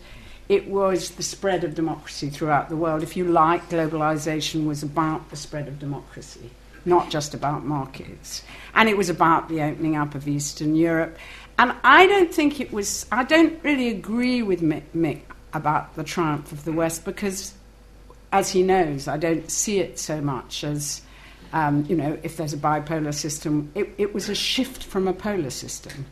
It was the spread of democracy throughout the world. If you like, globalization was about the spread of democracy, not just about markets. And it was about the opening up of Eastern Europe. And I don't think it was, I don't really agree with Mick, Mick about the triumph of the West because as he knows, I don't see it so much as, um, you know, if there's a bipolar system. It, it was a shift from a polar system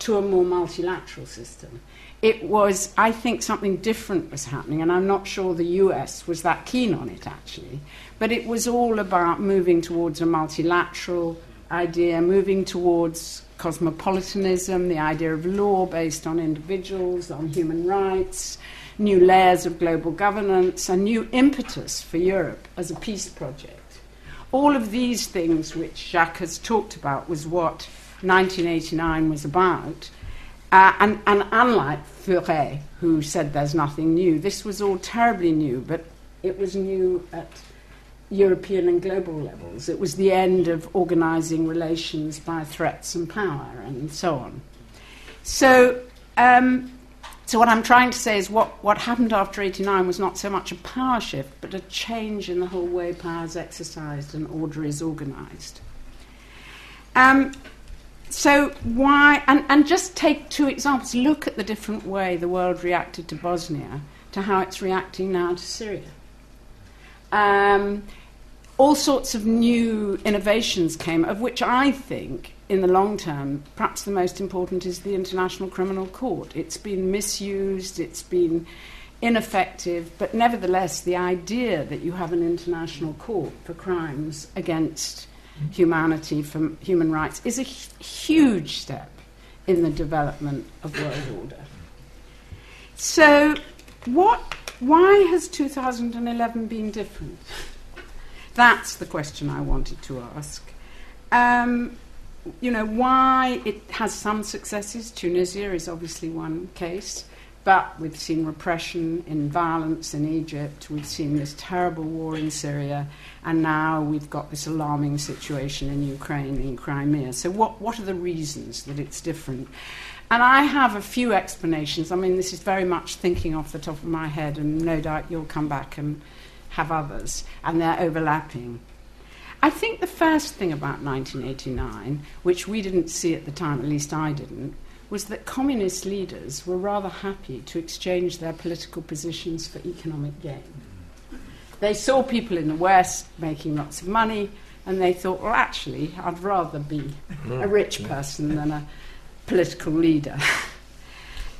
to a more multilateral system. It was, I think, something different was happening, and I'm not sure the US was that keen on it actually. But it was all about moving towards a multilateral idea, moving towards cosmopolitanism, the idea of law based on individuals, on human rights, new layers of global governance, a new impetus for Europe as a peace project. All of these things which Jacques has talked about was what 1989 was about. Uh, and, and unlike Furet, who said there's nothing new, this was all terribly new, but it was new at European and global levels. It was the end of organizing relations by threats and power and so on. So um, so, what I'm trying to say is what, what happened after 89 was not so much a power shift, but a change in the whole way power is exercised and order is organized. Um, so, why, and, and just take two examples. Look at the different way the world reacted to Bosnia to how it's reacting now to Syria. Um, all sorts of new innovations came, of which I think in the long term, perhaps the most important is the International Criminal Court. It's been misused, it's been ineffective, but nevertheless, the idea that you have an international court for crimes against humanity, for human rights, is a huge step in the development of world order. So, what, why has 2011 been different? That's the question I wanted to ask. Um, you know, why it has some successes. Tunisia is obviously one case, but we've seen repression in violence in Egypt, we've seen this terrible war in Syria, and now we've got this alarming situation in Ukraine, in Crimea. So, what, what are the reasons that it's different? And I have a few explanations. I mean, this is very much thinking off the top of my head, and no doubt you'll come back and have others, and they're overlapping. I think the first thing about 1989, which we didn't see at the time, at least I didn't, was that communist leaders were rather happy to exchange their political positions for economic gain. They saw people in the West making lots of money, and they thought, well, actually, I'd rather be a rich person than a political leader.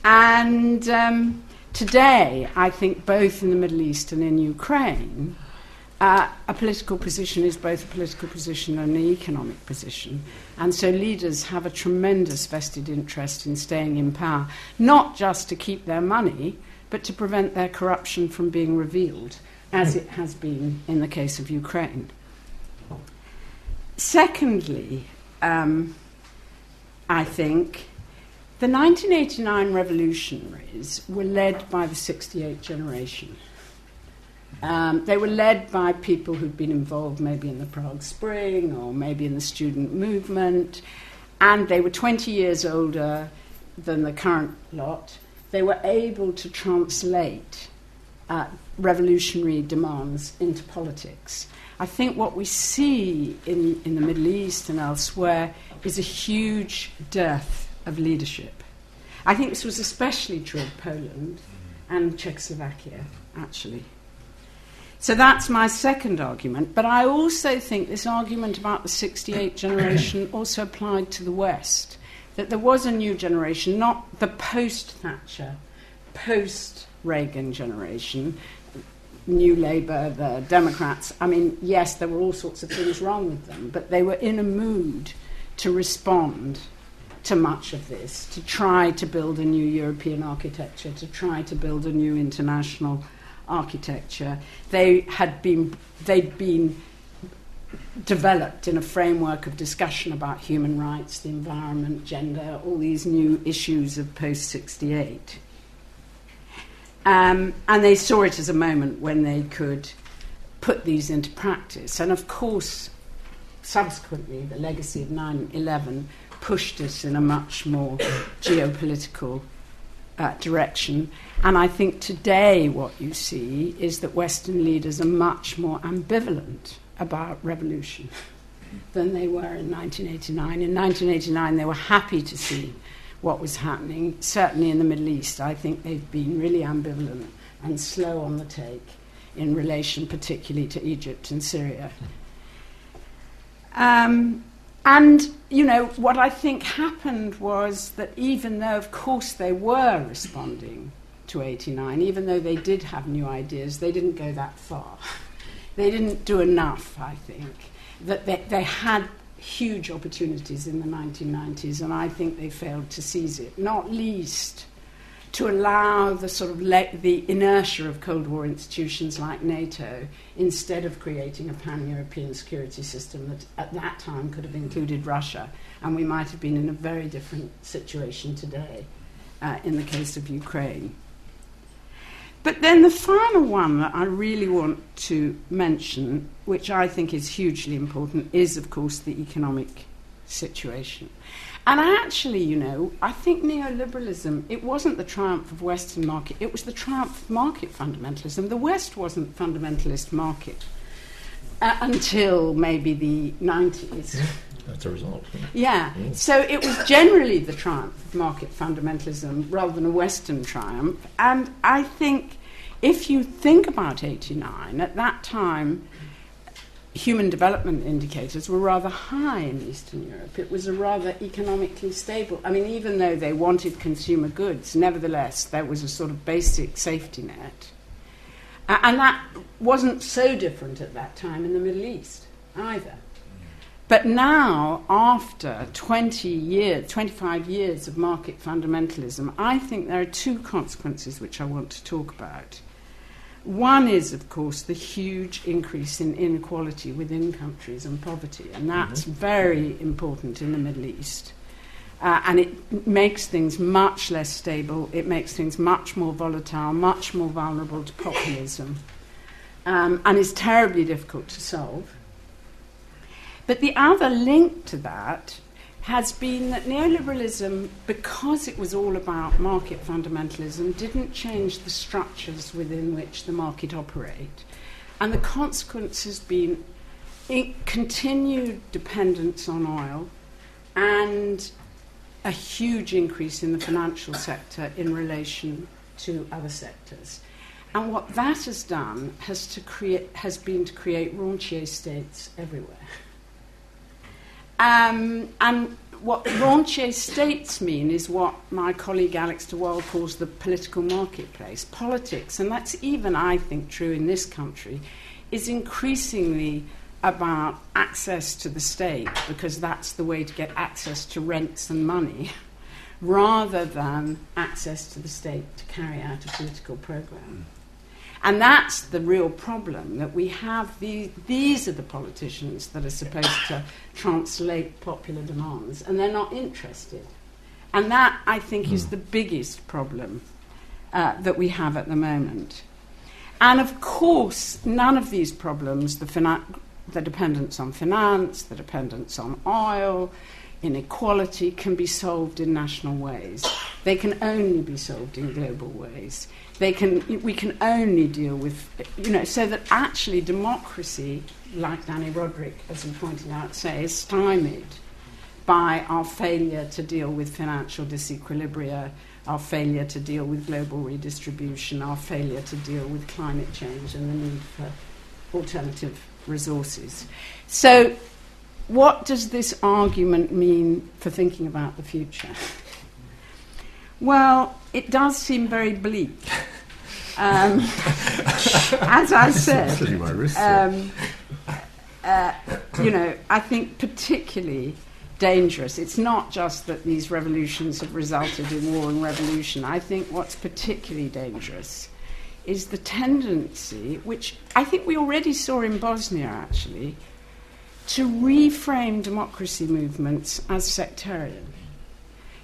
and um, today, I think both in the Middle East and in Ukraine, uh, a political position is both a political position and an economic position. And so leaders have a tremendous vested interest in staying in power, not just to keep their money, but to prevent their corruption from being revealed, as it has been in the case of Ukraine. Secondly, um, I think the 1989 revolutionaries were led by the 68 generation. Um, they were led by people who'd been involved maybe in the Prague Spring or maybe in the student movement, and they were 20 years older than the current lot. They were able to translate uh, revolutionary demands into politics. I think what we see in, in the Middle East and elsewhere is a huge dearth of leadership. I think this was especially true of Poland and Czechoslovakia, actually. So that's my second argument. But I also think this argument about the 68 generation (coughs) also applied to the West. That there was a new generation, not the post Thatcher, post Reagan generation, New Labour, the Democrats. I mean, yes, there were all sorts of things wrong with them, but they were in a mood to respond to much of this, to try to build a new European architecture, to try to build a new international architecture. They had been, they'd been developed in a framework of discussion about human rights, the environment, gender, all these new issues of post 68. Um, and they saw it as a moment when they could put these into practice. And of course, subsequently, the legacy of 9 11 pushed us in a much more (coughs) geopolitical uh, direction. And I think today what you see is that Western leaders are much more ambivalent about revolution (laughs) than they were in 1989. In 1989, they were happy to see what was happening. Certainly in the Middle East, I think they've been really ambivalent and slow on the take in relation, particularly to Egypt and Syria. Um, and, you know, what I think happened was that even though, of course, they were responding to 89, even though they did have new ideas, they didn't go that far. (laughs) they didn't do enough, I think. That they, they had huge opportunities in the 1990s, and I think they failed to seize it, not least to allow the sort of le- the inertia of Cold War institutions like NATO instead of creating a pan-European security system that at that time could have included Russia, and we might have been in a very different situation today uh, in the case of Ukraine. But then the final one that I really want to mention, which I think is hugely important, is of course the economic situation. And actually, you know, I think neoliberalism, it wasn't the triumph of Western market, it was the triumph of market fundamentalism. The West wasn't fundamentalist market uh, until maybe the 90s. That's a result. Yeah. yeah. So it was generally the triumph of market fundamentalism rather than a Western triumph. And I think if you think about 89, at that time, human development indicators were rather high in Eastern Europe. It was a rather economically stable. I mean, even though they wanted consumer goods, nevertheless, there was a sort of basic safety net. Uh, and that wasn't so different at that time in the Middle East either. But now, after 20 years, 25 years of market fundamentalism, I think there are two consequences which I want to talk about. One is, of course, the huge increase in inequality within countries and poverty, and that's mm-hmm. very important in the Middle East. Uh, and it makes things much less stable, it makes things much more volatile, much more vulnerable to populism, um, and is terribly difficult to solve. But the other link to that has been that neoliberalism, because it was all about market fundamentalism, didn't change the structures within which the market operate. And the consequence has been continued dependence on oil and a huge increase in the financial sector in relation to other sectors. And what that has done has, to create, has been to create rentier states everywhere. Um, and what rentier states mean is what my colleague Alex de Waal calls the political marketplace. Politics, and that's even, I think, true in this country, is increasingly about access to the state because that's the way to get access to rents and money (laughs) rather than access to the state to carry out a political program. And that's the real problem that we have. The, these are the politicians that are supposed to translate popular demands, and they're not interested. And that, I think, is the biggest problem uh, that we have at the moment. And of course, none of these problems, the, fina- the dependence on finance, the dependence on oil, inequality, can be solved in national ways. They can only be solved in global ways. They can, we can only deal with, you know, so that actually democracy, like Dani Rodrik, as he pointed out, say, is stymied by our failure to deal with financial disequilibria, our failure to deal with global redistribution, our failure to deal with climate change and the need for alternative resources. So, what does this argument mean for thinking about the future? Well, it does seem very bleak. (laughs) Um, (laughs) as I said, um, uh, you know, I think particularly dangerous. It's not just that these revolutions have resulted in war and revolution. I think what's particularly dangerous is the tendency, which I think we already saw in Bosnia actually, to reframe democracy movements as sectarian.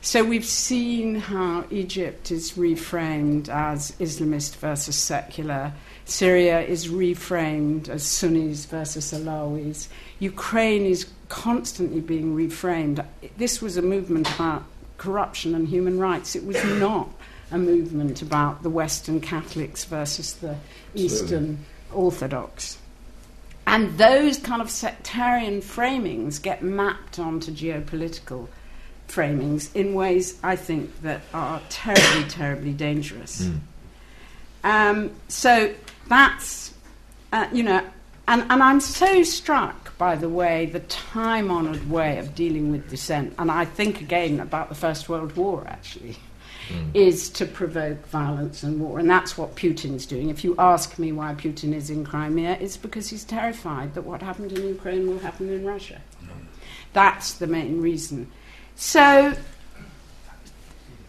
So we've seen how Egypt is reframed as Islamist versus secular. Syria is reframed as Sunnis versus Alawis. Ukraine is constantly being reframed. This was a movement about corruption and human rights. It was not a movement about the Western Catholics versus the Eastern Orthodox. And those kind of sectarian framings get mapped onto geopolitical framings in ways I think that are terribly, (coughs) terribly dangerous. Mm. Um, so that's, uh, you know, and, and I'm so struck by the way, the time honoured way of dealing with dissent, and I think again about the First World War actually, mm. is to provoke violence and war. And that's what Putin's doing. If you ask me why Putin is in Crimea, it's because he's terrified that what happened in Ukraine will happen in Russia. Mm. That's the main reason. So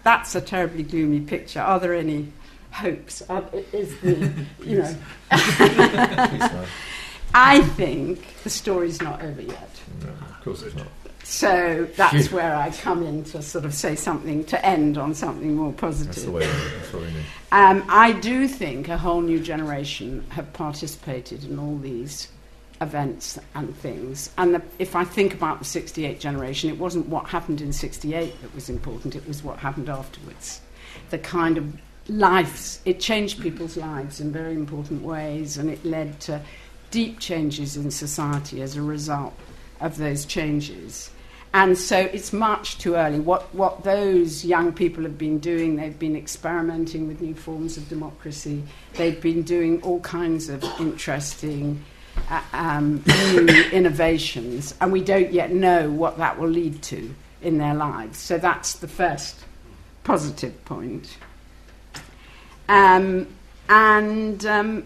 that's a terribly gloomy picture. Are there any hopes? Are, is the, (laughs) you know. (laughs) I think the story's not over yet. No, of course it's not. So that's where I come in to sort of say something, to end on something more positive. That's the way, that's what we need. Um, I do think a whole new generation have participated in all these events and things. And the, if I think about the 68 generation, it wasn't what happened in 68 that was important, it was what happened afterwards. The kind of lives, it changed people's lives in very important ways, and it led to deep changes in society as a result of those changes. And so it's much too early. What, what those young people have been doing, they've been experimenting with new forms of democracy, they've been doing all kinds of interesting um, new (coughs) innovations, and we don't yet know what that will lead to in their lives. So that's the first positive point. Um, and um,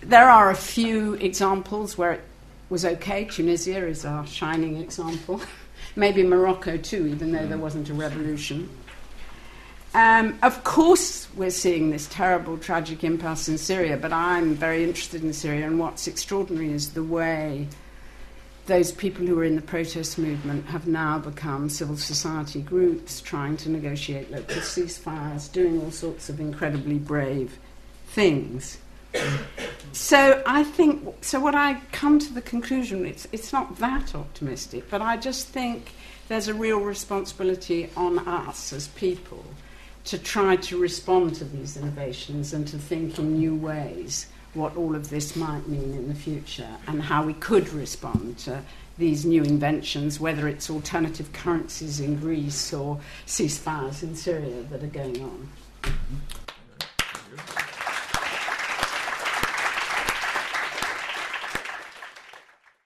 there are a few examples where it was okay. Tunisia is our shining example. (laughs) Maybe Morocco too, even though there wasn't a revolution. Um, of course, we're seeing this terrible, tragic impasse in Syria, but I'm very interested in Syria, and what's extraordinary is the way those people who were in the protest movement have now become civil society groups trying to negotiate local ceasefires, doing all sorts of incredibly brave things. So I think so. What I come to the conclusion it's it's not that optimistic, but I just think there's a real responsibility on us as people to try to respond to these innovations and to think in new ways what all of this might mean in the future and how we could respond to these new inventions, whether it's alternative currencies in Greece or ceasefires in Syria that are going on.